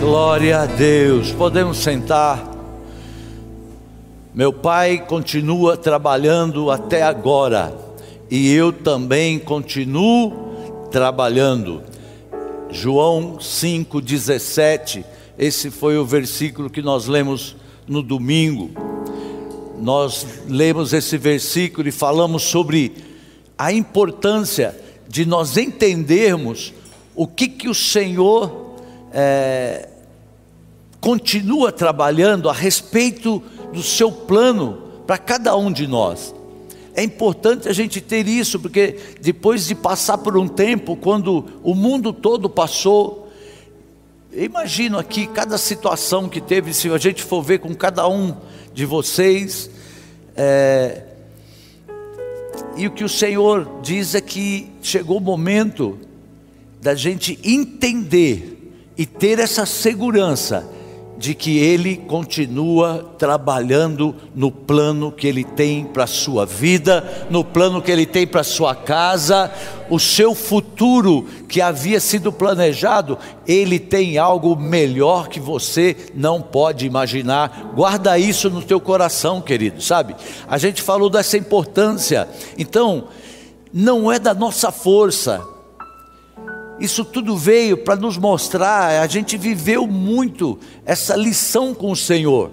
Glória a Deus. Podemos sentar. Meu pai continua trabalhando até agora e eu também continuo trabalhando. João 5,17, esse foi o versículo que nós lemos no domingo. Nós lemos esse versículo e falamos sobre a importância de nós entendermos o que, que o Senhor é, continua trabalhando a respeito do seu plano para cada um de nós. É importante a gente ter isso, porque depois de passar por um tempo, quando o mundo todo passou, imagino aqui cada situação que teve, se a gente for ver com cada um de vocês, é, e o que o Senhor diz é que chegou o momento da gente entender e ter essa segurança de que Ele continua trabalhando no plano que Ele tem para a sua vida, no plano que Ele tem para a sua casa, o seu futuro que havia sido planejado, Ele tem algo melhor que você não pode imaginar. Guarda isso no teu coração, querido, sabe? A gente falou dessa importância, então, não é da nossa força, isso tudo veio para nos mostrar, a gente viveu muito essa lição com o Senhor.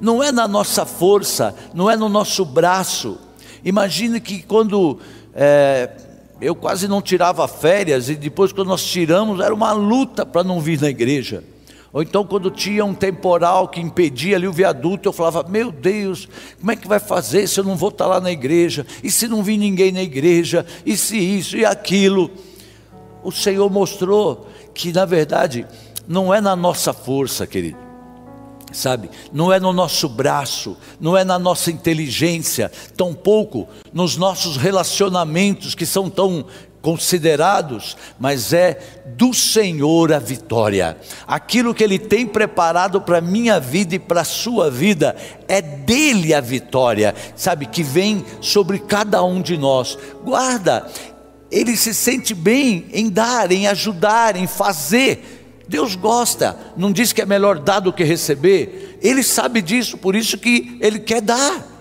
Não é na nossa força, não é no nosso braço. Imagine que quando é, eu quase não tirava férias e depois quando nós tiramos era uma luta para não vir na igreja. Ou então quando tinha um temporal que impedia ali o viaduto, eu falava: "Meu Deus, como é que vai fazer se eu não vou estar lá na igreja? E se não vir ninguém na igreja? E se isso e aquilo?" O Senhor mostrou que, na verdade, não é na nossa força, querido, sabe, não é no nosso braço, não é na nossa inteligência, tampouco nos nossos relacionamentos que são tão considerados, mas é do Senhor a vitória. Aquilo que Ele tem preparado para a minha vida e para a sua vida, é dele a vitória, sabe, que vem sobre cada um de nós. Guarda, ele se sente bem em dar, em ajudar, em fazer. Deus gosta, não diz que é melhor dar do que receber. Ele sabe disso, por isso que ele quer dar.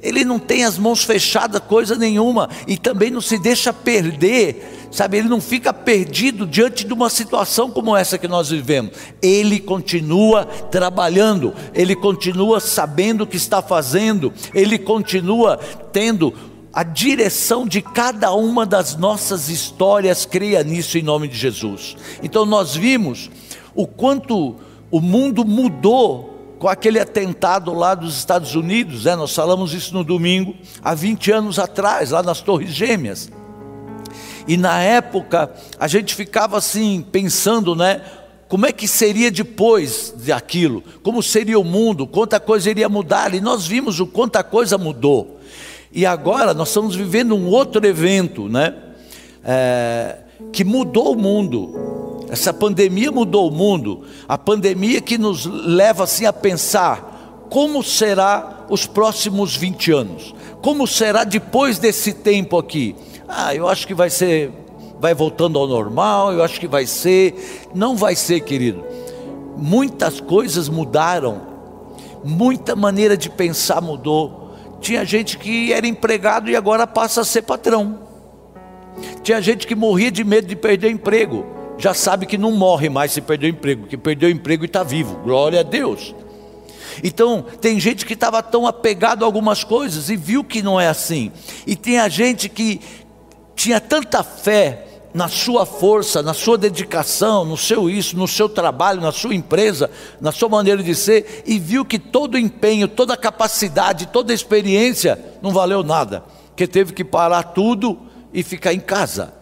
Ele não tem as mãos fechadas, coisa nenhuma, e também não se deixa perder, sabe? Ele não fica perdido diante de uma situação como essa que nós vivemos. Ele continua trabalhando, ele continua sabendo o que está fazendo, ele continua tendo a direção de cada uma das nossas histórias, creia nisso em nome de Jesus. Então nós vimos o quanto o mundo mudou com aquele atentado lá dos Estados Unidos, né? nós falamos isso no domingo, há 20 anos atrás, lá nas Torres Gêmeas. E na época a gente ficava assim, pensando, né? Como é que seria depois daquilo? Como seria o mundo? Quanta coisa iria mudar? E nós vimos o quanta coisa mudou. E agora nós estamos vivendo um outro evento, né? É, que mudou o mundo. Essa pandemia mudou o mundo. A pandemia que nos leva assim a pensar como será os próximos 20 anos? Como será depois desse tempo aqui? Ah, eu acho que vai ser, vai voltando ao normal, eu acho que vai ser. Não vai ser, querido. Muitas coisas mudaram, muita maneira de pensar mudou tinha gente que era empregado e agora passa a ser patrão. Tinha gente que morria de medo de perder emprego. Já sabe que não morre mais se perder emprego, que perdeu emprego e está vivo. Glória a Deus. Então, tem gente que estava tão apegado a algumas coisas e viu que não é assim. E tem a gente que tinha tanta fé na sua força, na sua dedicação, no seu isso, no seu trabalho, na sua empresa, na sua maneira de ser, e viu que todo o empenho, toda capacidade, toda experiência não valeu nada, que teve que parar tudo e ficar em casa.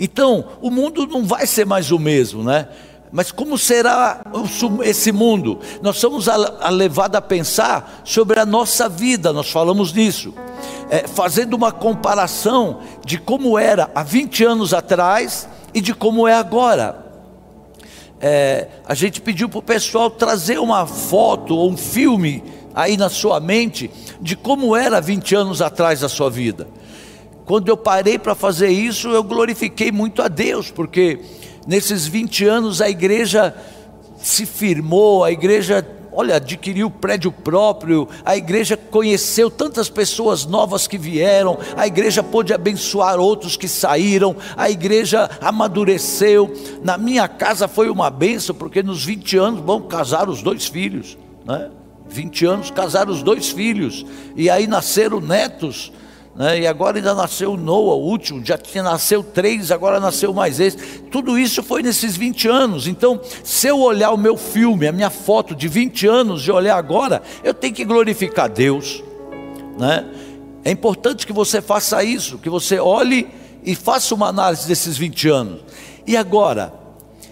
Então, o mundo não vai ser mais o mesmo, né? Mas como será esse mundo? Nós somos levados a pensar sobre a nossa vida, nós falamos nisso, é, fazendo uma comparação de como era há 20 anos atrás e de como é agora. É, a gente pediu para o pessoal trazer uma foto ou um filme aí na sua mente de como era 20 anos atrás da sua vida. Quando eu parei para fazer isso, eu glorifiquei muito a Deus, porque nesses 20 anos a igreja se firmou, a igreja olha, adquiriu prédio próprio, a igreja conheceu tantas pessoas novas que vieram, a igreja pôde abençoar outros que saíram, a igreja amadureceu. Na minha casa foi uma benção, porque nos 20 anos vão casar os dois filhos, né? 20 anos casaram os dois filhos, e aí nasceram netos né? e agora ainda nasceu Noah, o último, já tinha nasceu três, agora nasceu mais esse. Tudo isso foi nesses 20 anos. Então, se eu olhar o meu filme, a minha foto de 20 anos e olhar agora, eu tenho que glorificar Deus. Né? É importante que você faça isso, que você olhe e faça uma análise desses 20 anos. E agora,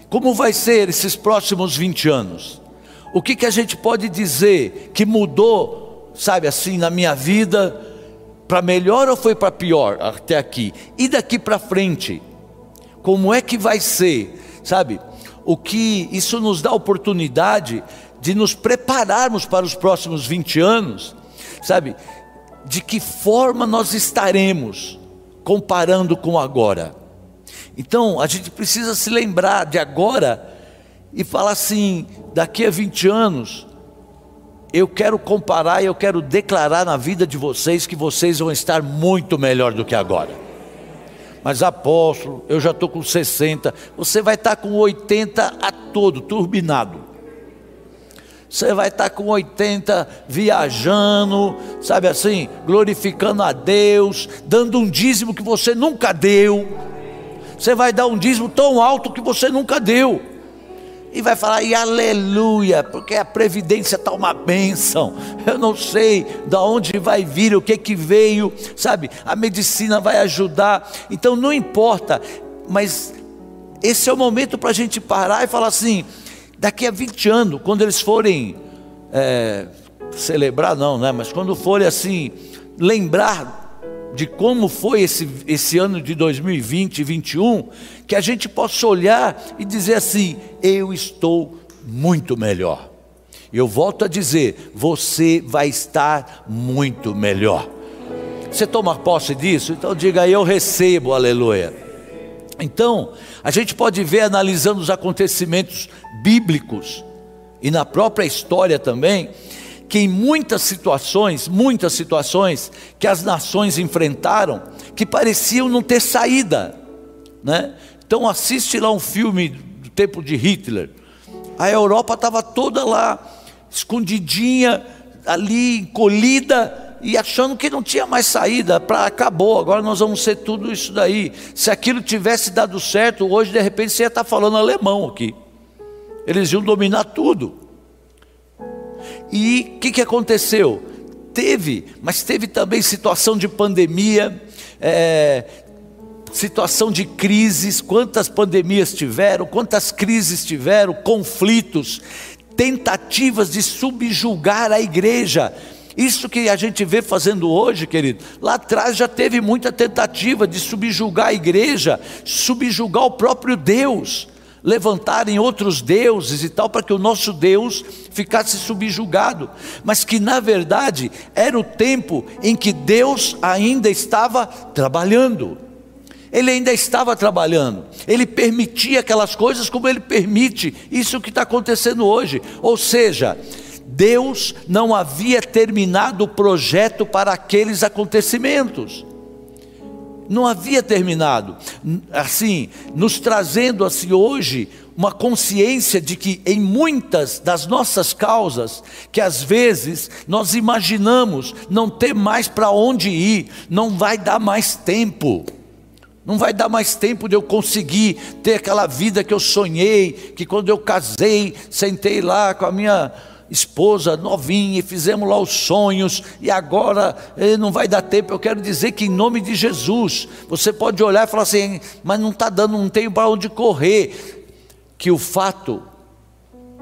como vai ser esses próximos 20 anos? O que, que a gente pode dizer que mudou, sabe assim, na minha vida? Para melhor ou foi para pior até aqui? E daqui para frente? Como é que vai ser? Sabe? O que isso nos dá oportunidade de nos prepararmos para os próximos 20 anos, sabe? De que forma nós estaremos comparando com agora? Então, a gente precisa se lembrar de agora e falar assim: daqui a 20 anos, eu quero comparar e eu quero declarar na vida de vocês que vocês vão estar muito melhor do que agora. Mas apóstolo, eu já estou com 60, você vai estar com 80 a todo, turbinado. Você vai estar com 80 viajando, sabe assim, glorificando a Deus, dando um dízimo que você nunca deu. Você vai dar um dízimo tão alto que você nunca deu e vai falar, e aleluia, porque a previdência está uma bênção. Eu não sei de onde vai vir, o que que veio, sabe? A medicina vai ajudar, então não importa, mas esse é o momento para a gente parar e falar assim: daqui a 20 anos, quando eles forem é, celebrar, não, né? Mas quando forem assim, lembrar de como foi esse, esse ano de 2020 e 2021, que a gente possa olhar e dizer assim: eu estou muito melhor. Eu volto a dizer: você vai estar muito melhor. Você toma posse disso? Então diga: eu recebo, aleluia. Então, a gente pode ver analisando os acontecimentos bíblicos e na própria história também, que em muitas situações, muitas situações que as nações enfrentaram, que pareciam não ter saída, né? Então assiste lá um filme do tempo de Hitler. A Europa estava toda lá escondidinha, ali encolhida e achando que não tinha mais saída, para acabou, agora nós vamos ser tudo isso daí. Se aquilo tivesse dado certo, hoje de repente você ia estar falando alemão aqui. Eles iam dominar tudo. E o que, que aconteceu? Teve, mas teve também situação de pandemia, é, situação de crises, quantas pandemias tiveram, quantas crises tiveram, conflitos, tentativas de subjugar a igreja. Isso que a gente vê fazendo hoje, querido, lá atrás já teve muita tentativa de subjugar a igreja, subjugar o próprio Deus levantarem outros deuses e tal, para que o nosso Deus ficasse subjugado, mas que na verdade era o tempo em que Deus ainda estava trabalhando. Ele ainda estava trabalhando, ele permitia aquelas coisas como ele permite isso que está acontecendo hoje. Ou seja, Deus não havia terminado o projeto para aqueles acontecimentos não havia terminado. Assim, nos trazendo assim hoje uma consciência de que em muitas das nossas causas, que às vezes nós imaginamos não ter mais para onde ir, não vai dar mais tempo. Não vai dar mais tempo de eu conseguir ter aquela vida que eu sonhei, que quando eu casei, sentei lá com a minha esposa novinha e fizemos lá os sonhos e agora eh, não vai dar tempo. Eu quero dizer que em nome de Jesus, você pode olhar e falar assim, mas não está dando, não tenho para onde correr. Que o fato,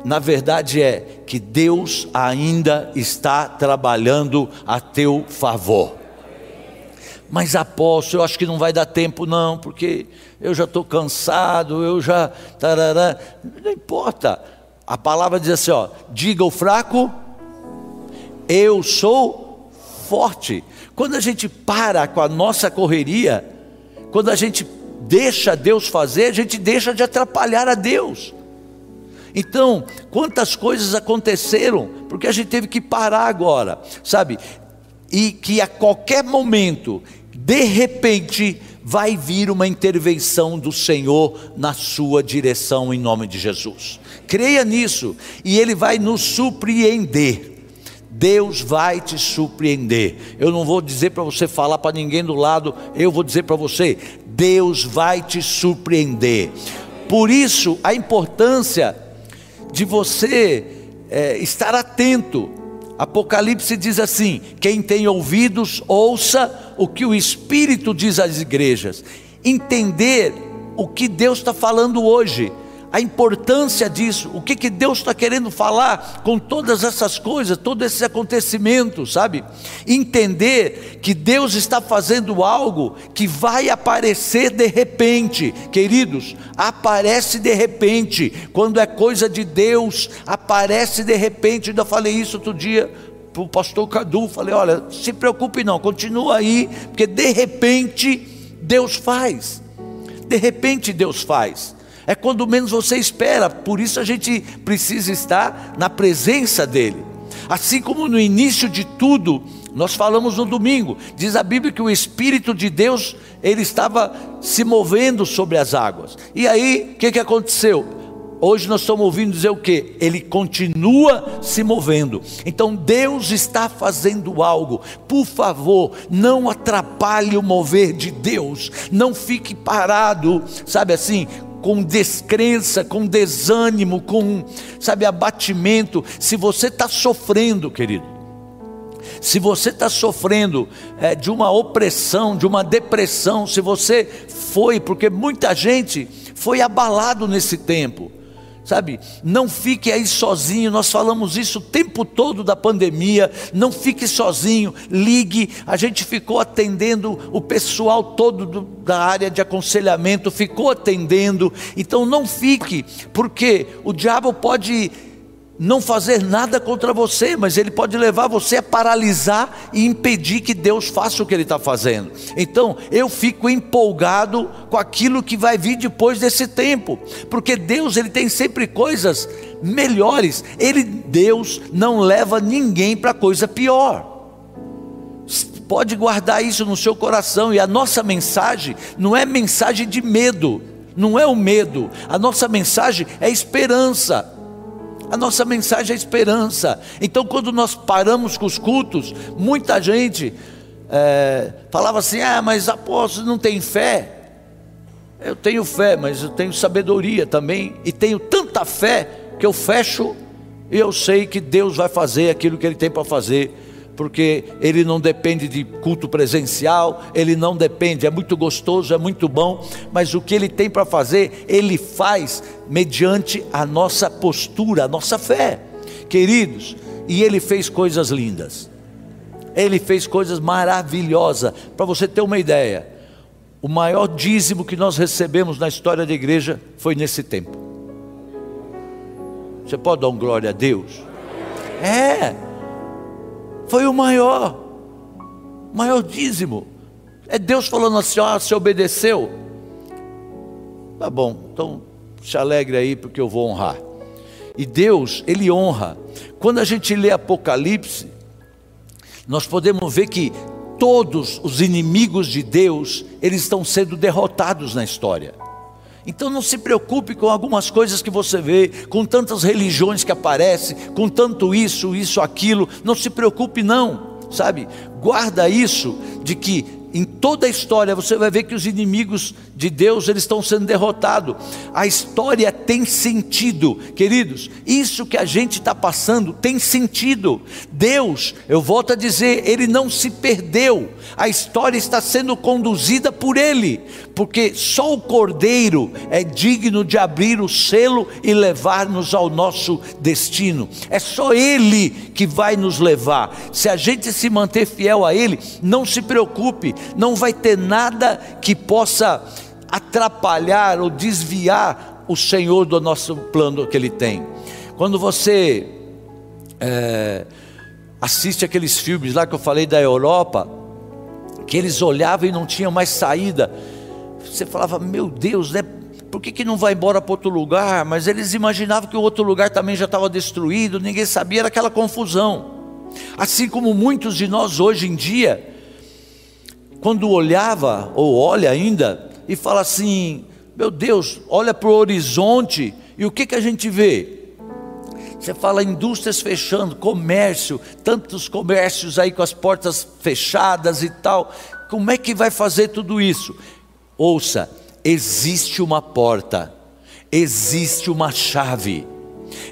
na verdade, é que Deus ainda está trabalhando a teu favor. Mas apóstolo, eu acho que não vai dar tempo, não, porque eu já estou cansado, eu já. Tarará. Não importa a palavra diz assim: ó, diga o fraco, eu sou forte. Quando a gente para com a nossa correria, quando a gente deixa Deus fazer, a gente deixa de atrapalhar a Deus. Então, quantas coisas aconteceram, porque a gente teve que parar agora, sabe? E que a qualquer momento, de repente, vai vir uma intervenção do Senhor na sua direção em nome de Jesus. Creia nisso e ele vai nos surpreender. Deus vai te surpreender. Eu não vou dizer para você falar para ninguém do lado, eu vou dizer para você: Deus vai te surpreender. Por isso, a importância de você é, estar atento. Apocalipse diz assim: quem tem ouvidos, ouça o que o Espírito diz às igrejas. Entender o que Deus está falando hoje a importância disso, o que, que Deus está querendo falar com todas essas coisas, todos esses acontecimentos, sabe? Entender que Deus está fazendo algo que vai aparecer de repente, queridos, aparece de repente, quando é coisa de Deus, aparece de repente. Eu ainda falei isso outro dia para o pastor Cadu, falei: olha, se preocupe não, continua aí, porque de repente Deus faz, de repente Deus faz é quando menos você espera, por isso a gente precisa estar na presença dEle. Assim como no início de tudo, nós falamos no domingo, diz a Bíblia que o Espírito de Deus, ele estava se movendo sobre as águas. E aí, o que, que aconteceu? Hoje nós estamos ouvindo dizer o que? Ele continua se movendo. Então Deus está fazendo algo. Por favor, não atrapalhe o mover de Deus. Não fique parado, sabe assim, com descrença, com desânimo, com, sabe, abatimento, se você está sofrendo, querido, se você está sofrendo é, de uma opressão, de uma depressão, se você foi, porque muita gente foi abalado nesse tempo, sabe? Não fique aí sozinho, nós falamos isso o tempo todo da pandemia. Não fique sozinho, ligue. A gente ficou atendendo o pessoal todo do, da área de aconselhamento, ficou atendendo. Então não fique, porque o diabo pode não fazer nada contra você, mas ele pode levar você a paralisar e impedir que Deus faça o que ele está fazendo. Então, eu fico empolgado com aquilo que vai vir depois desse tempo, porque Deus ele tem sempre coisas melhores. Ele, Deus, não leva ninguém para coisa pior. Pode guardar isso no seu coração e a nossa mensagem não é mensagem de medo, não é o medo. A nossa mensagem é esperança. A nossa mensagem é esperança. Então, quando nós paramos com os cultos, muita gente é, falava assim: ah, mas apóstolo não tem fé. Eu tenho fé, mas eu tenho sabedoria também, e tenho tanta fé que eu fecho e eu sei que Deus vai fazer aquilo que Ele tem para fazer porque ele não depende de culto presencial, ele não depende, é muito gostoso, é muito bom, mas o que ele tem para fazer, ele faz mediante a nossa postura, a nossa fé, queridos, e ele fez coisas lindas, ele fez coisas maravilhosas, para você ter uma ideia, o maior dízimo que nós recebemos na história da igreja foi nesse tempo. Você pode dar um glória a Deus? É, foi o maior, maior dízimo. É Deus falando assim: ó, você obedeceu. Tá bom, então se alegre aí porque eu vou honrar. E Deus, Ele honra. Quando a gente lê Apocalipse, nós podemos ver que todos os inimigos de Deus, eles estão sendo derrotados na história. Então não se preocupe com algumas coisas que você vê, com tantas religiões que aparecem, com tanto isso, isso, aquilo. Não se preocupe, não, sabe? Guarda isso de que em toda a história você vai ver que os inimigos de Deus eles estão sendo derrotados. A história tem sentido, queridos. Isso que a gente está passando tem sentido. Deus, eu volto a dizer, ele não se perdeu. A história está sendo conduzida por ele, porque só o Cordeiro é digno de abrir o selo e levar-nos ao nosso destino. É só ele que vai nos levar. Se a gente se manter fiel a ele, não se preocupe não vai ter nada que possa atrapalhar ou desviar o Senhor do nosso plano que Ele tem. Quando você é, assiste aqueles filmes lá que eu falei da Europa, que eles olhavam e não tinham mais saída, você falava, meu Deus, né? por que, que não vai embora para outro lugar? Mas eles imaginavam que o outro lugar também já estava destruído, ninguém sabia, era aquela confusão. Assim como muitos de nós hoje em dia, quando olhava, ou olha ainda, e fala assim: meu Deus, olha para o horizonte, e o que, que a gente vê? Você fala indústrias fechando, comércio, tantos comércios aí com as portas fechadas e tal. Como é que vai fazer tudo isso? Ouça, existe uma porta, existe uma chave,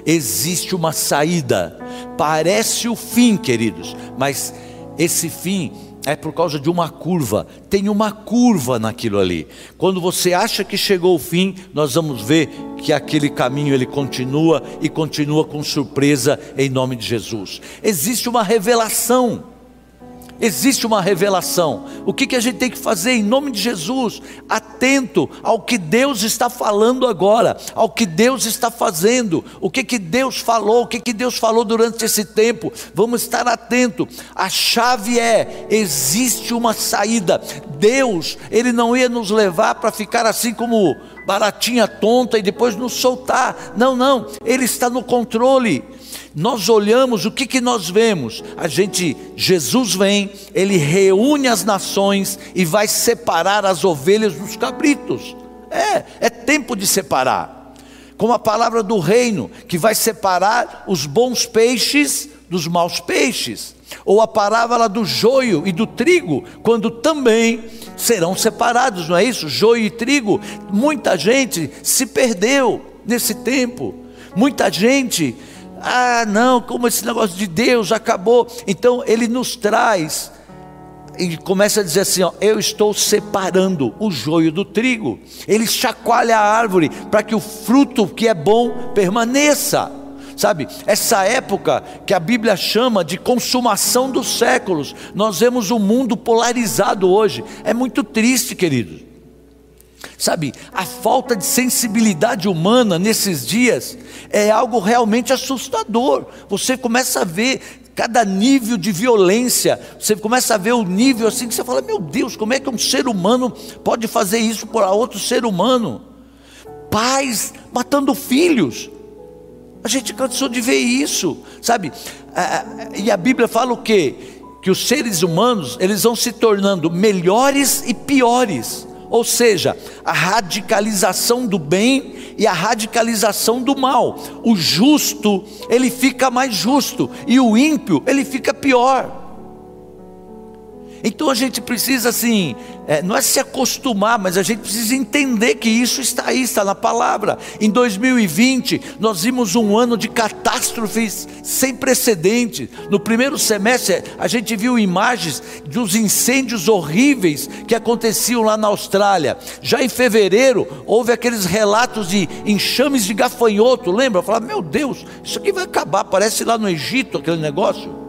existe uma saída. Parece o fim, queridos, mas esse fim é por causa de uma curva. Tem uma curva naquilo ali. Quando você acha que chegou o fim, nós vamos ver que aquele caminho ele continua e continua com surpresa em nome de Jesus. Existe uma revelação Existe uma revelação. O que, que a gente tem que fazer em nome de Jesus? Atento ao que Deus está falando agora, ao que Deus está fazendo, o que, que Deus falou, o que, que Deus falou durante esse tempo. Vamos estar atento. A chave é: existe uma saída. Deus, Ele não ia nos levar para ficar assim como baratinha tonta e depois nos soltar. Não, não. Ele está no controle nós olhamos, o que, que nós vemos? A gente, Jesus vem, ele reúne as nações e vai separar as ovelhas dos cabritos. É, é tempo de separar. Com a palavra do reino, que vai separar os bons peixes dos maus peixes. Ou a parábola do joio e do trigo, quando também serão separados, não é isso? Joio e trigo. Muita gente se perdeu nesse tempo. Muita gente ah, não, como esse negócio de Deus acabou. Então ele nos traz e começa a dizer assim: ó, eu estou separando o joio do trigo. Ele chacoalha a árvore para que o fruto que é bom permaneça. Sabe, essa época que a Bíblia chama de consumação dos séculos, nós vemos o um mundo polarizado hoje. É muito triste, queridos. Sabe, a falta de sensibilidade humana nesses dias é algo realmente assustador. Você começa a ver cada nível de violência, você começa a ver o nível assim que você fala: Meu Deus, como é que um ser humano pode fazer isso por outro ser humano? Pais matando filhos. A gente cansou de ver isso, sabe? E a Bíblia fala o quê? Que os seres humanos eles vão se tornando melhores e piores ou seja, a radicalização do bem e a radicalização do mal. O justo, ele fica mais justo, e o ímpio, ele fica pior. Então a gente precisa assim, é, não é se acostumar, mas a gente precisa entender que isso está aí, está na palavra. Em 2020, nós vimos um ano de catástrofes sem precedentes. No primeiro semestre, a gente viu imagens dos incêndios horríveis que aconteciam lá na Austrália. Já em fevereiro, houve aqueles relatos de enxames de gafanhoto, lembra? Eu falava, meu Deus, isso aqui vai acabar, parece lá no Egito aquele negócio.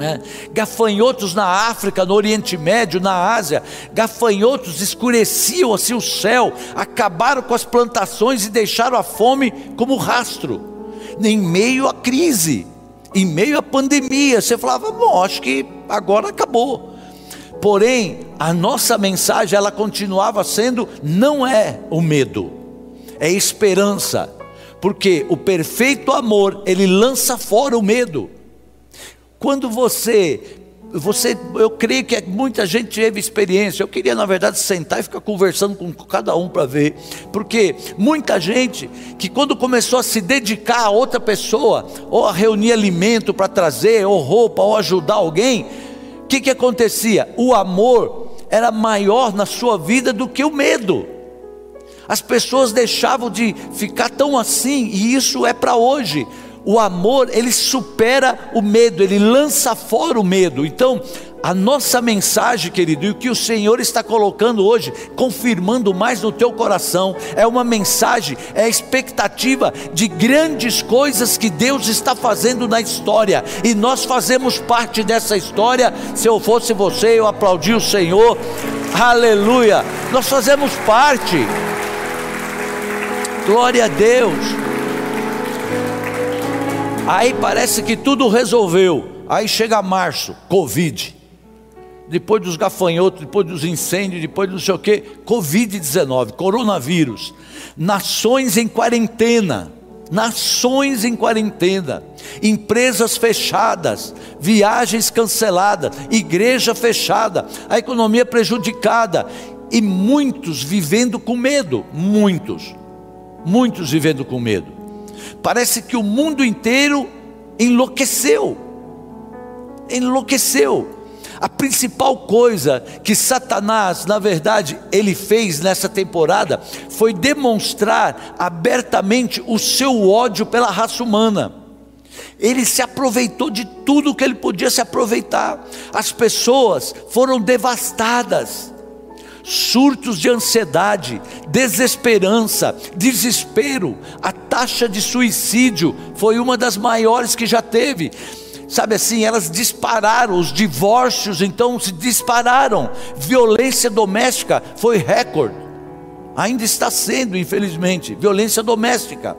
É. Gafanhotos na África, no Oriente Médio, na Ásia, gafanhotos escureciam assim o céu, acabaram com as plantações e deixaram a fome como rastro. Em meio à crise, em meio à pandemia, você falava, bom, acho que agora acabou. Porém, a nossa mensagem ela continuava sendo não é o medo, é esperança. Porque o perfeito amor, ele lança fora o medo. Quando você, você, eu creio que muita gente teve experiência. Eu queria, na verdade, sentar e ficar conversando com cada um para ver, porque muita gente que quando começou a se dedicar a outra pessoa, ou a reunir alimento para trazer, ou roupa, ou ajudar alguém, o que, que acontecia? O amor era maior na sua vida do que o medo. As pessoas deixavam de ficar tão assim, e isso é para hoje o amor, ele supera o medo, ele lança fora o medo. Então, a nossa mensagem, querido, e o que o Senhor está colocando hoje, confirmando mais no teu coração, é uma mensagem, é a expectativa de grandes coisas que Deus está fazendo na história, e nós fazemos parte dessa história. Se eu fosse você, eu aplaudi o Senhor, aleluia, nós fazemos parte, glória a Deus. Aí parece que tudo resolveu. Aí chega março, Covid. depois dos gafanhotos, depois dos incêndios, depois do não sei o que, Covid-19, coronavírus, nações em quarentena, nações em quarentena, empresas fechadas, viagens canceladas, igreja fechada, a economia prejudicada. E muitos vivendo com medo, muitos, muitos vivendo com medo. Parece que o mundo inteiro enlouqueceu, enlouqueceu. A principal coisa que Satanás, na verdade, ele fez nessa temporada foi demonstrar abertamente o seu ódio pela raça humana. Ele se aproveitou de tudo que ele podia se aproveitar. As pessoas foram devastadas. Surtos de ansiedade, desesperança, desespero. A taxa de suicídio foi uma das maiores que já teve. Sabe assim, elas dispararam, os divórcios então se dispararam, violência doméstica foi recorde, ainda está sendo, infelizmente, violência doméstica,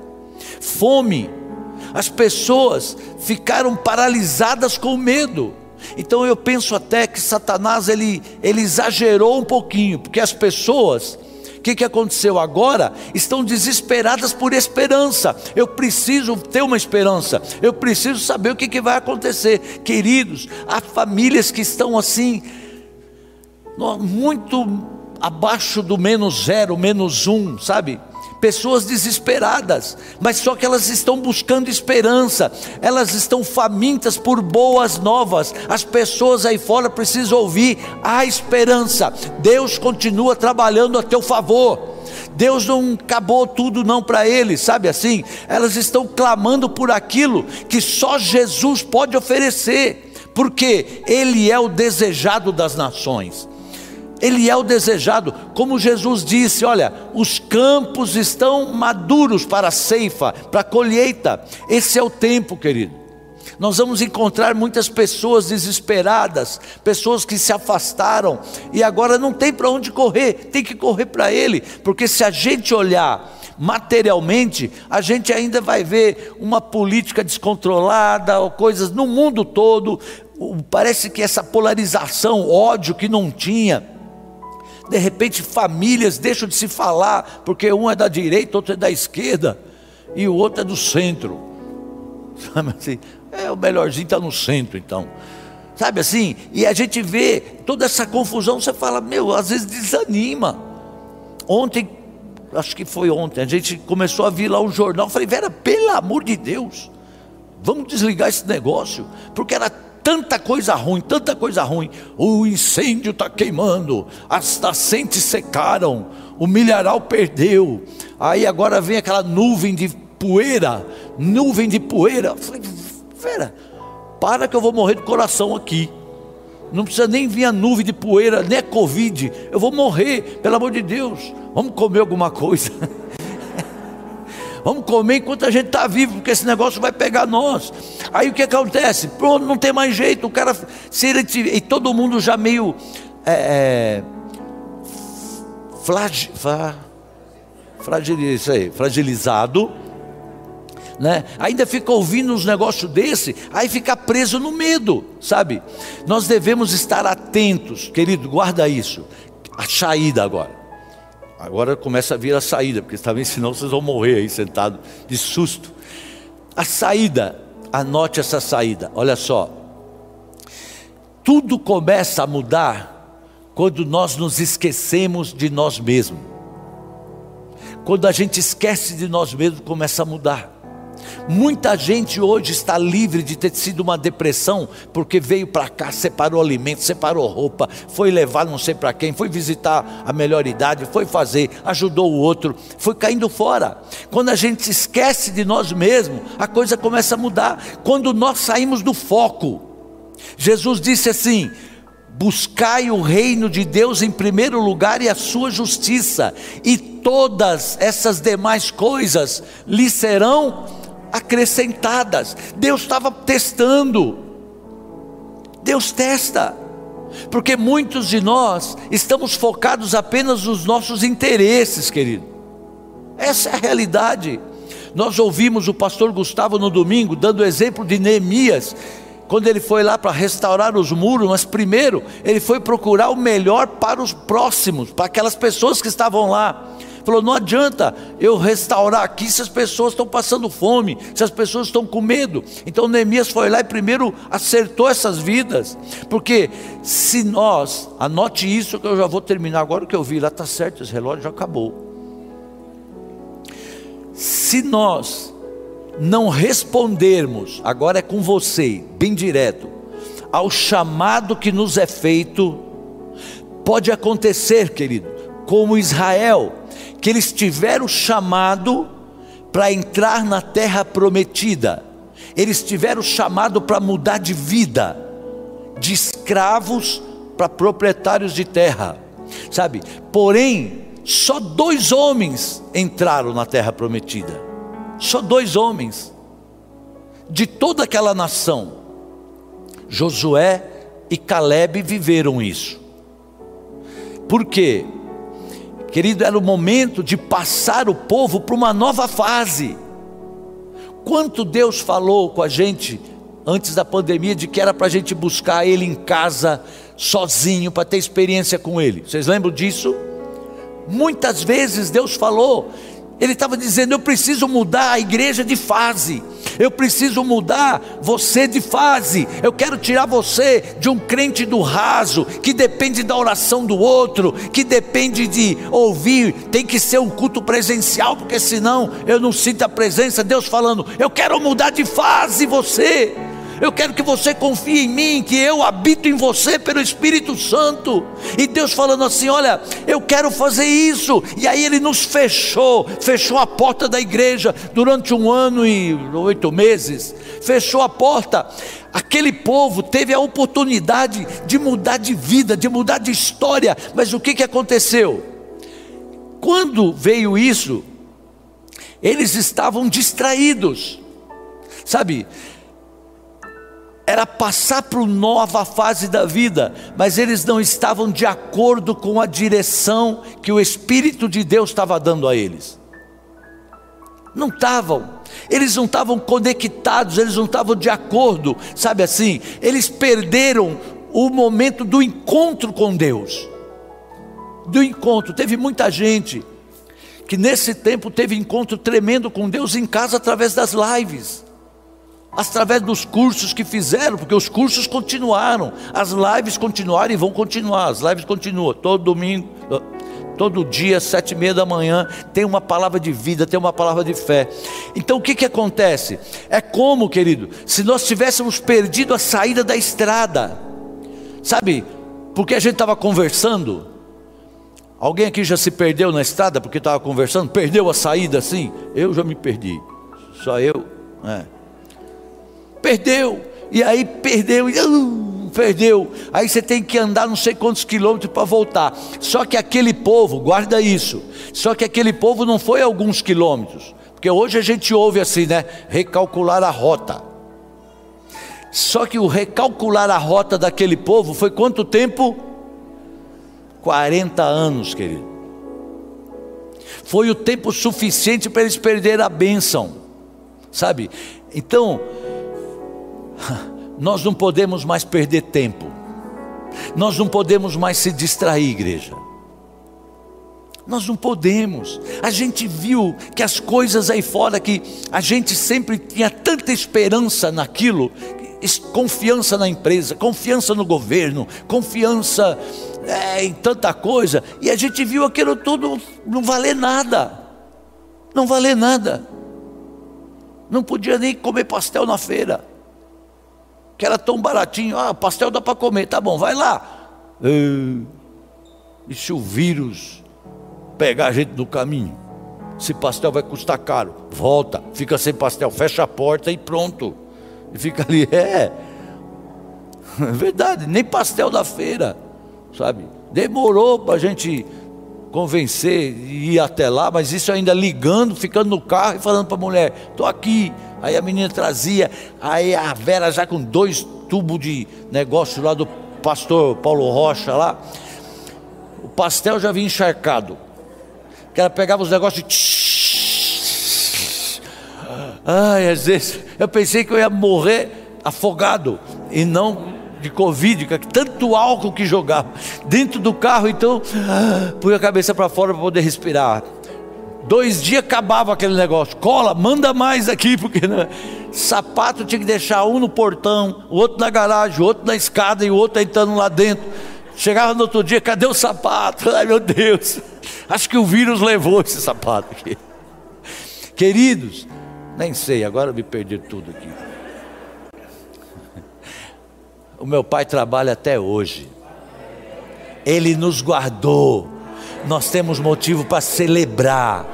fome, as pessoas ficaram paralisadas com medo. Então eu penso até que Satanás ele, ele exagerou um pouquinho, porque as pessoas o que, que aconteceu agora? Estão desesperadas por esperança. Eu preciso ter uma esperança. Eu preciso saber o que, que vai acontecer. Queridos, há famílias que estão assim, muito abaixo do menos zero, menos um, sabe? Pessoas desesperadas, mas só que elas estão buscando esperança, elas estão famintas por boas novas. As pessoas aí fora precisam ouvir a esperança. Deus continua trabalhando a teu favor. Deus não acabou tudo não para eles, sabe assim? Elas estão clamando por aquilo que só Jesus pode oferecer, porque ele é o desejado das nações. Ele é o desejado, como Jesus disse: olha, os campos estão maduros para a ceifa, para a colheita. Esse é o tempo, querido. Nós vamos encontrar muitas pessoas desesperadas, pessoas que se afastaram e agora não tem para onde correr, tem que correr para Ele, porque se a gente olhar materialmente, a gente ainda vai ver uma política descontrolada, ou coisas no mundo todo. Parece que essa polarização, ódio que não tinha de repente, famílias deixam de se falar, porque um é da direita, outro é da esquerda, e o outro é do centro. Sabe assim? É, o melhorzinho está no centro, então. Sabe assim? E a gente vê toda essa confusão, você fala, meu, às vezes desanima. Ontem, acho que foi ontem, a gente começou a vir lá um jornal, falei, Vera, pelo amor de Deus, vamos desligar esse negócio, porque era tanta coisa ruim, tanta coisa ruim. O incêndio está queimando, as nascentes secaram, o milharal perdeu. Aí agora vem aquela nuvem de poeira, nuvem de poeira. Falei, Vera, para que eu vou morrer do coração aqui. Não precisa nem vir a nuvem de poeira, nem a Covid. Eu vou morrer, pelo amor de Deus. Vamos comer alguma coisa. Vamos comer enquanto a gente está vivo, porque esse negócio vai pegar nós. Aí o que acontece? Pronto, não tem mais jeito. O cara, se ele e todo mundo já meio é, é, isso aí, fragilizado, né? Ainda fica ouvindo uns negócios desse, aí fica preso no medo, sabe? Nós devemos estar atentos, querido, guarda isso. A saída agora. Agora começa a vir a saída, porque também senão vocês vão morrer aí sentado de susto. A saída, anote essa saída. Olha só. Tudo começa a mudar quando nós nos esquecemos de nós mesmos. Quando a gente esquece de nós mesmos, começa a mudar. Muita gente hoje está livre de ter sido uma depressão, porque veio para cá, separou alimento, separou roupa, foi levar não sei para quem, foi visitar a melhor idade, foi fazer, ajudou o outro, foi caindo fora. Quando a gente esquece de nós mesmos, a coisa começa a mudar. Quando nós saímos do foco, Jesus disse assim: buscai o reino de Deus em primeiro lugar e a sua justiça, e todas essas demais coisas lhe serão acrescentadas. Deus estava testando. Deus testa. Porque muitos de nós estamos focados apenas nos nossos interesses, querido. Essa é a realidade. Nós ouvimos o pastor Gustavo no domingo dando o exemplo de Neemias, quando ele foi lá para restaurar os muros, mas primeiro ele foi procurar o melhor para os próximos, para aquelas pessoas que estavam lá. Falou: não adianta eu restaurar aqui se as pessoas estão passando fome, se as pessoas estão com medo. Então Neemias foi lá e primeiro acertou essas vidas, porque se nós, anote isso que eu já vou terminar agora, o que eu vi lá está certo, esse relógio já acabou. Se nós não respondermos, agora é com você, bem direto, ao chamado que nos é feito, pode acontecer, querido, como Israel, que eles tiveram chamado para entrar na terra prometida, eles tiveram chamado para mudar de vida, de escravos para proprietários de terra, sabe? Porém, só dois homens entraram na terra prometida só dois homens, de toda aquela nação, Josué e Caleb viveram isso. Por quê? Querido, era o momento de passar o povo para uma nova fase. Quanto Deus falou com a gente antes da pandemia de que era para a gente buscar Ele em casa, sozinho, para ter experiência com Ele. Vocês lembram disso? Muitas vezes Deus falou ele estava dizendo: eu preciso mudar a igreja de fase, eu preciso mudar você de fase, eu quero tirar você de um crente do raso, que depende da oração do outro, que depende de ouvir, tem que ser um culto presencial, porque senão eu não sinto a presença. Deus falando: eu quero mudar de fase você. Eu quero que você confie em mim, que eu habito em você pelo Espírito Santo. E Deus falando assim: Olha, eu quero fazer isso. E aí Ele nos fechou, fechou a porta da igreja durante um ano e oito meses. Fechou a porta. Aquele povo teve a oportunidade de mudar de vida, de mudar de história. Mas o que, que aconteceu? Quando veio isso, eles estavam distraídos. Sabe, era passar para uma nova fase da vida, mas eles não estavam de acordo com a direção que o Espírito de Deus estava dando a eles. Não estavam, eles não estavam conectados, eles não estavam de acordo, sabe assim? Eles perderam o momento do encontro com Deus. Do encontro, teve muita gente que nesse tempo teve encontro tremendo com Deus em casa através das lives através dos cursos que fizeram, porque os cursos continuaram, as lives continuaram e vão continuar, as lives continuam, todo domingo, todo dia, sete e meia da manhã, tem uma palavra de vida, tem uma palavra de fé. Então o que, que acontece? É como, querido, se nós tivéssemos perdido a saída da estrada, sabe, porque a gente estava conversando, alguém aqui já se perdeu na estrada porque estava conversando, perdeu a saída assim? Eu já me perdi, só eu, é perdeu, e aí perdeu, e uh, perdeu. Aí você tem que andar não sei quantos quilômetros para voltar. Só que aquele povo, guarda isso. Só que aquele povo não foi alguns quilômetros, porque hoje a gente ouve assim, né? Recalcular a rota. Só que o recalcular a rota daquele povo foi quanto tempo? 40 anos, querido. Foi o tempo suficiente para eles perderem a bênção, sabe? Então, nós não podemos mais perder tempo, nós não podemos mais se distrair, igreja. Nós não podemos. A gente viu que as coisas aí fora que a gente sempre tinha tanta esperança naquilo, confiança na empresa, confiança no governo, confiança é, em tanta coisa, e a gente viu aquilo tudo não valer nada. Não valer nada. Não podia nem comer pastel na feira que era tão baratinho. Ah, pastel dá para comer, tá bom, vai lá. E se o vírus pegar a gente no caminho? Esse pastel vai custar caro. Volta, fica sem pastel, fecha a porta e pronto. E fica ali, é. É verdade, nem pastel da feira, sabe? Demorou para a gente convencer e ir até lá, mas isso ainda ligando, ficando no carro e falando para a mulher: estou aqui, Aí a menina trazia, aí a Vera já com dois tubos de negócio lá do pastor Paulo Rocha lá. O pastel já vinha encharcado. Que ela pegava os negócios de. Ai, às vezes eu pensei que eu ia morrer afogado e não de Covid, tanto álcool que jogava dentro do carro, então pus a cabeça para fora para poder respirar. Dois dias acabava aquele negócio. Cola, manda mais aqui, porque não... É. sapato tinha que deixar um no portão, o outro na garagem, o outro na escada e o outro entrando lá dentro. Chegava no outro dia, cadê o sapato? Ai meu Deus, acho que o vírus levou esse sapato aqui. Queridos, nem sei, agora me perdi tudo aqui. O meu pai trabalha até hoje. Ele nos guardou. Nós temos motivo para celebrar.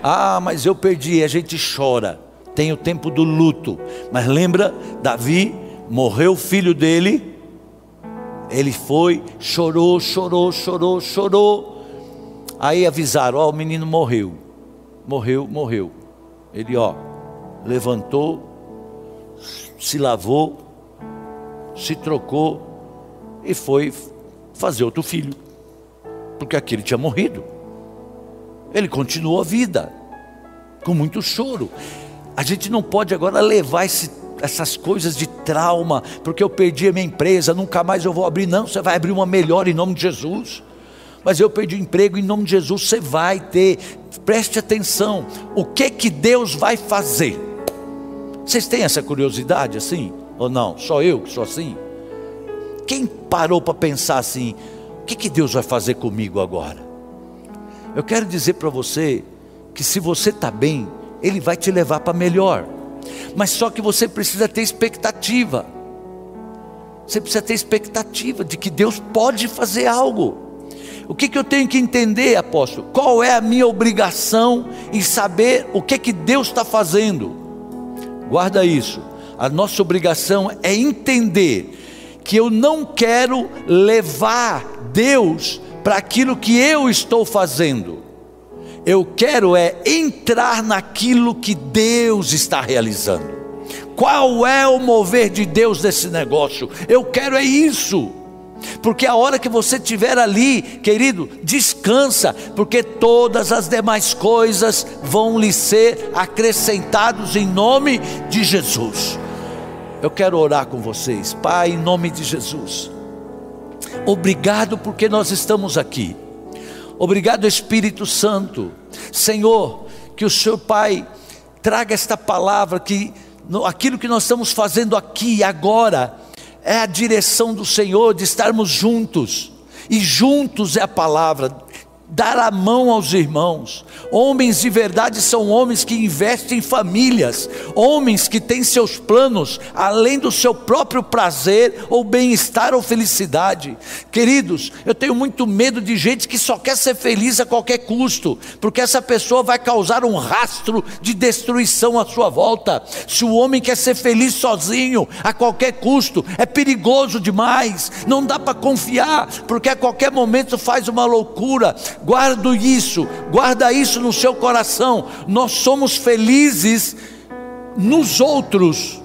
Ah, mas eu perdi, a gente chora. Tem o tempo do luto. Mas lembra, Davi morreu o filho dele. Ele foi, chorou, chorou, chorou, chorou. Aí avisaram: Ó, oh, o menino morreu. Morreu, morreu. Ele, ó, levantou, se lavou, se trocou e foi fazer outro filho, porque aquele tinha morrido. Ele continuou a vida, com muito choro. A gente não pode agora levar esse, essas coisas de trauma, porque eu perdi a minha empresa, nunca mais eu vou abrir. Não, você vai abrir uma melhor em nome de Jesus. Mas eu perdi o emprego em nome de Jesus, você vai ter. Preste atenção, o que que Deus vai fazer? Vocês têm essa curiosidade assim? Ou não? Só eu que sou assim? Quem parou para pensar assim? O que, que Deus vai fazer comigo agora? Eu quero dizer para você que se você está bem, Ele vai te levar para melhor. Mas só que você precisa ter expectativa. Você precisa ter expectativa de que Deus pode fazer algo. O que, que eu tenho que entender, apóstolo? Qual é a minha obrigação em saber o que, que Deus está fazendo? Guarda isso a nossa obrigação é entender que eu não quero levar Deus para aquilo que eu estou fazendo. Eu quero é entrar naquilo que Deus está realizando. Qual é o mover de Deus nesse negócio? Eu quero é isso. Porque a hora que você estiver ali, querido, descansa, porque todas as demais coisas vão lhe ser acrescentados em nome de Jesus. Eu quero orar com vocês, Pai, em nome de Jesus. Obrigado porque nós estamos aqui. Obrigado, Espírito Santo. Senhor, que o Senhor, Pai, traga esta palavra que aquilo que nós estamos fazendo aqui agora é a direção do Senhor de estarmos juntos. E juntos é a palavra dar a mão aos irmãos. Homens de verdade são homens que investem em famílias, homens que têm seus planos além do seu próprio prazer ou bem-estar ou felicidade. Queridos, eu tenho muito medo de gente que só quer ser feliz a qualquer custo, porque essa pessoa vai causar um rastro de destruição à sua volta. Se o homem quer ser feliz sozinho a qualquer custo, é perigoso demais, não dá para confiar, porque a qualquer momento faz uma loucura guarda isso, guarda isso no seu coração. Nós somos felizes nos outros.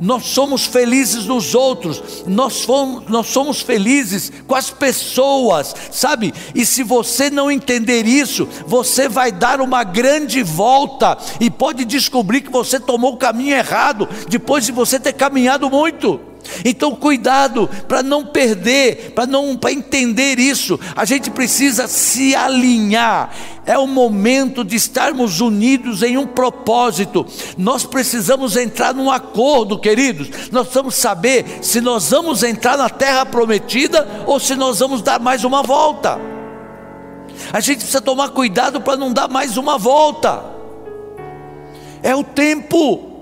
Nós somos felizes nos outros, nós, fomos, nós somos felizes com as pessoas, sabe? E se você não entender isso, você vai dar uma grande volta e pode descobrir que você tomou o caminho errado, depois de você ter caminhado muito. Então, cuidado para não perder, para não para entender isso. A gente precisa se alinhar. É o momento de estarmos unidos em um propósito. Nós precisamos entrar num acordo, queridos. Nós precisamos saber se nós vamos entrar na terra prometida ou se nós vamos dar mais uma volta. A gente precisa tomar cuidado para não dar mais uma volta. É o tempo.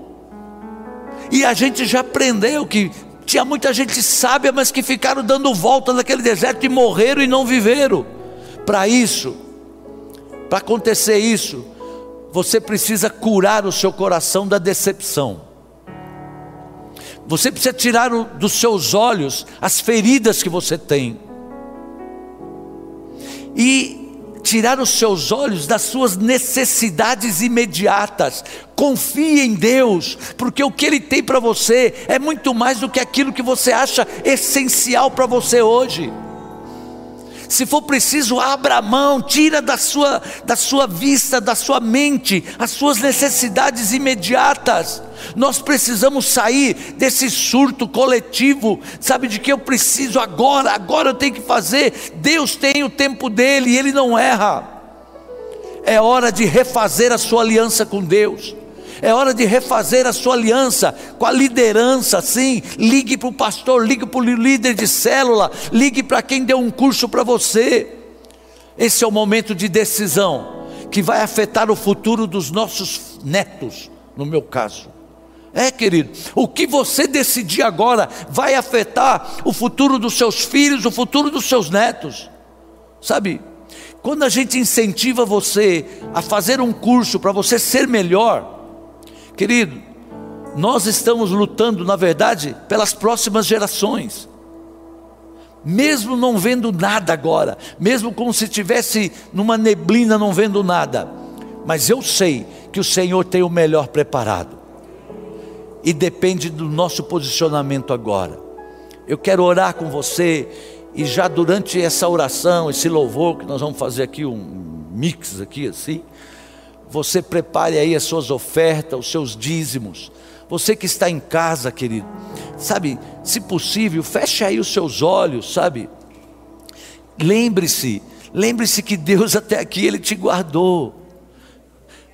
E a gente já aprendeu que tinha muita gente sábia, mas que ficaram dando volta naquele deserto e morreram e não viveram. Para isso, para acontecer isso, você precisa curar o seu coração da decepção. Você precisa tirar dos seus olhos as feridas que você tem. E tirar os seus olhos das suas necessidades imediatas. Confie em Deus, porque o que Ele tem para você é muito mais do que aquilo que você acha essencial para você hoje. Se for preciso, abra a mão, tira da sua, da sua vista, da sua mente, as suas necessidades imediatas. Nós precisamos sair desse surto coletivo, sabe de que eu preciso agora, agora eu tenho que fazer. Deus tem o tempo dele e ele não erra. É hora de refazer a sua aliança com Deus. É hora de refazer a sua aliança com a liderança, sim. Ligue para o pastor, ligue para o líder de célula, ligue para quem deu um curso para você. Esse é o momento de decisão que vai afetar o futuro dos nossos netos, no meu caso. É, querido, o que você decidir agora vai afetar o futuro dos seus filhos, o futuro dos seus netos. Sabe, quando a gente incentiva você a fazer um curso para você ser melhor, querido, nós estamos lutando, na verdade, pelas próximas gerações. Mesmo não vendo nada agora, mesmo como se estivesse numa neblina não vendo nada, mas eu sei que o Senhor tem o melhor preparado, e depende do nosso posicionamento agora. Eu quero orar com você e já durante essa oração, esse louvor que nós vamos fazer aqui um mix aqui assim, você prepare aí as suas ofertas, os seus dízimos. Você que está em casa, querido, sabe, se possível, feche aí os seus olhos, sabe? Lembre-se, lembre-se que Deus até aqui ele te guardou.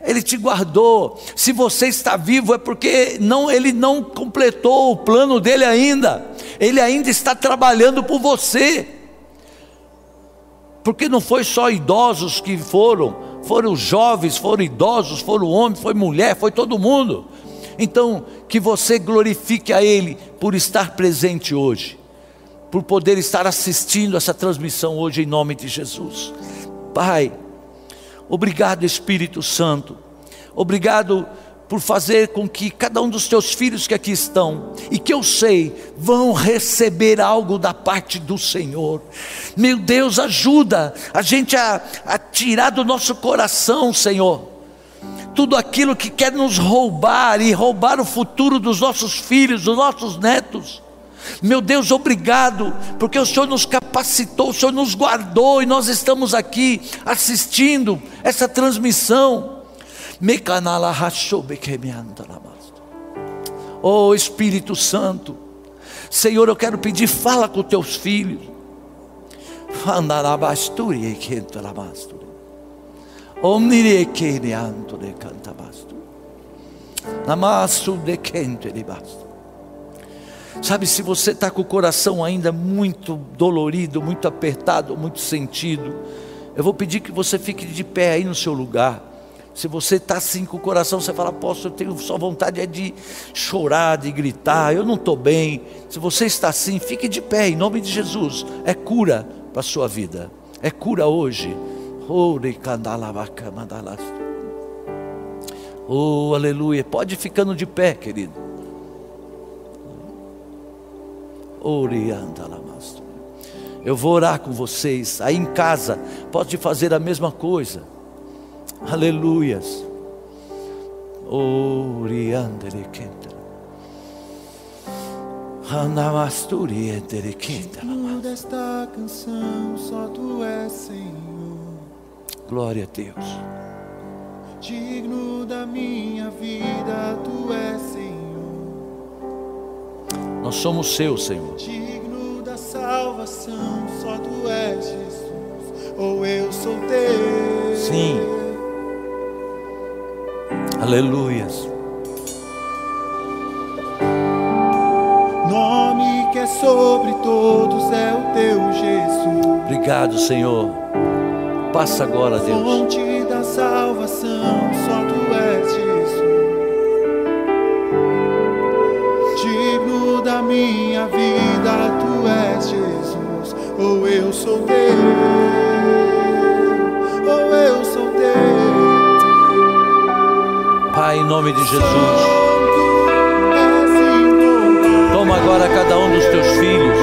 Ele te guardou. Se você está vivo é porque não, ele não completou o plano dele ainda. Ele ainda está trabalhando por você. Porque não foi só idosos que foram, foram jovens, foram idosos, foram homens, foi mulher, foi todo mundo. Então, que você glorifique a Ele por estar presente hoje, por poder estar assistindo essa transmissão hoje em nome de Jesus. Pai, Obrigado, Espírito Santo. Obrigado por fazer com que cada um dos teus filhos que aqui estão, e que eu sei, vão receber algo da parte do Senhor. Meu Deus, ajuda a gente a, a tirar do nosso coração, Senhor, tudo aquilo que quer nos roubar e roubar o futuro dos nossos filhos, dos nossos netos. Meu Deus, obrigado, porque o Senhor nos capacitou, o Senhor nos guardou e nós estamos aqui assistindo essa transmissão. Oh Espírito Santo, Senhor, eu quero pedir, fala com teus filhos. Sabe, se você está com o coração ainda muito dolorido, muito apertado, muito sentido, eu vou pedir que você fique de pé aí no seu lugar. Se você está assim com o coração, você fala, posso, eu tenho só vontade é de chorar, de gritar, eu não estou bem. Se você está assim, fique de pé, em nome de Jesus. É cura para a sua vida. É cura hoje. Oh, aleluia. Pode ir ficando de pé, querido. Eu vou orar com vocês. Aí em casa, pode fazer a mesma coisa. Aleluias. Oriandere kenta. Anamasturi endere kenta. desta canção, só tu és Senhor. Glória a Deus. Digno da minha vida, tu és Senhor. Nós somos seus, Senhor. Digno da salvação, só tu és Jesus, ou eu sou teu. Sim. Aleluias. Nome que é sobre todos é o teu Jesus. Obrigado, Senhor. Passa agora, Deus. Fonte da salvação, só tu és Jesus. da minha vida, tu és Jesus, ou eu sou teu, Pai, em nome de Jesus, toma agora cada um dos teus filhos.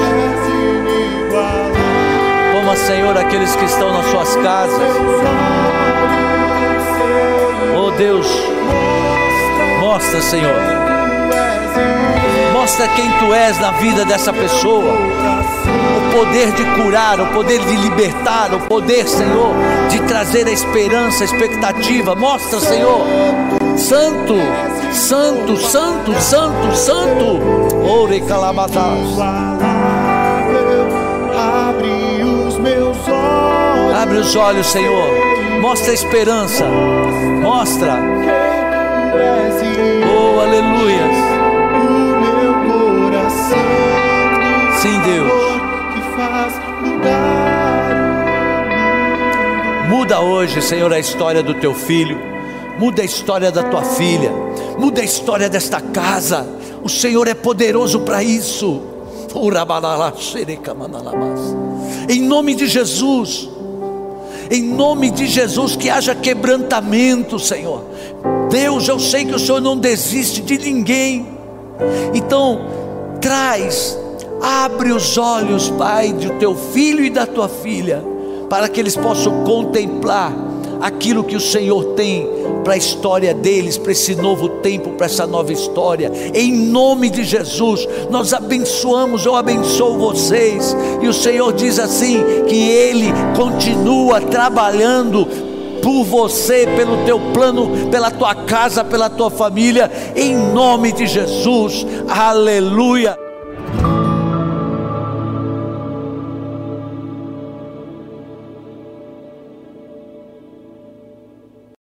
Toma, Senhor, aqueles que estão nas suas casas. Oh Deus, mostra, Senhor Mostra quem tu és na vida dessa pessoa. O poder de curar, o poder de libertar, o poder, Senhor, de trazer a esperança, a expectativa. Mostra, Senhor, Santo, Santo, Santo, Santo, Santo. Ore calabatas. Abre os meus olhos. Abre os olhos, Senhor. Mostra a esperança. Mostra. Oh, aleluias. o meu coração. Sim, Deus. Que faz mudar Muda hoje, Senhor, a história do teu filho. Muda a história da tua filha. Muda a história desta casa. O Senhor é poderoso para isso. Em nome de Jesus. Em nome de Jesus, que haja quebrantamento, Senhor. Deus, eu sei que o Senhor não desiste de ninguém. Então, traz, abre os olhos, Pai, do teu filho e da tua filha, para que eles possam contemplar aquilo que o Senhor tem para a história deles, para esse novo tempo, para essa nova história. Em nome de Jesus, nós abençoamos, eu abençoo vocês. E o Senhor diz assim: que Ele continua trabalhando por você, pelo teu plano, pela tua casa, pela tua família, em nome de Jesus. Aleluia.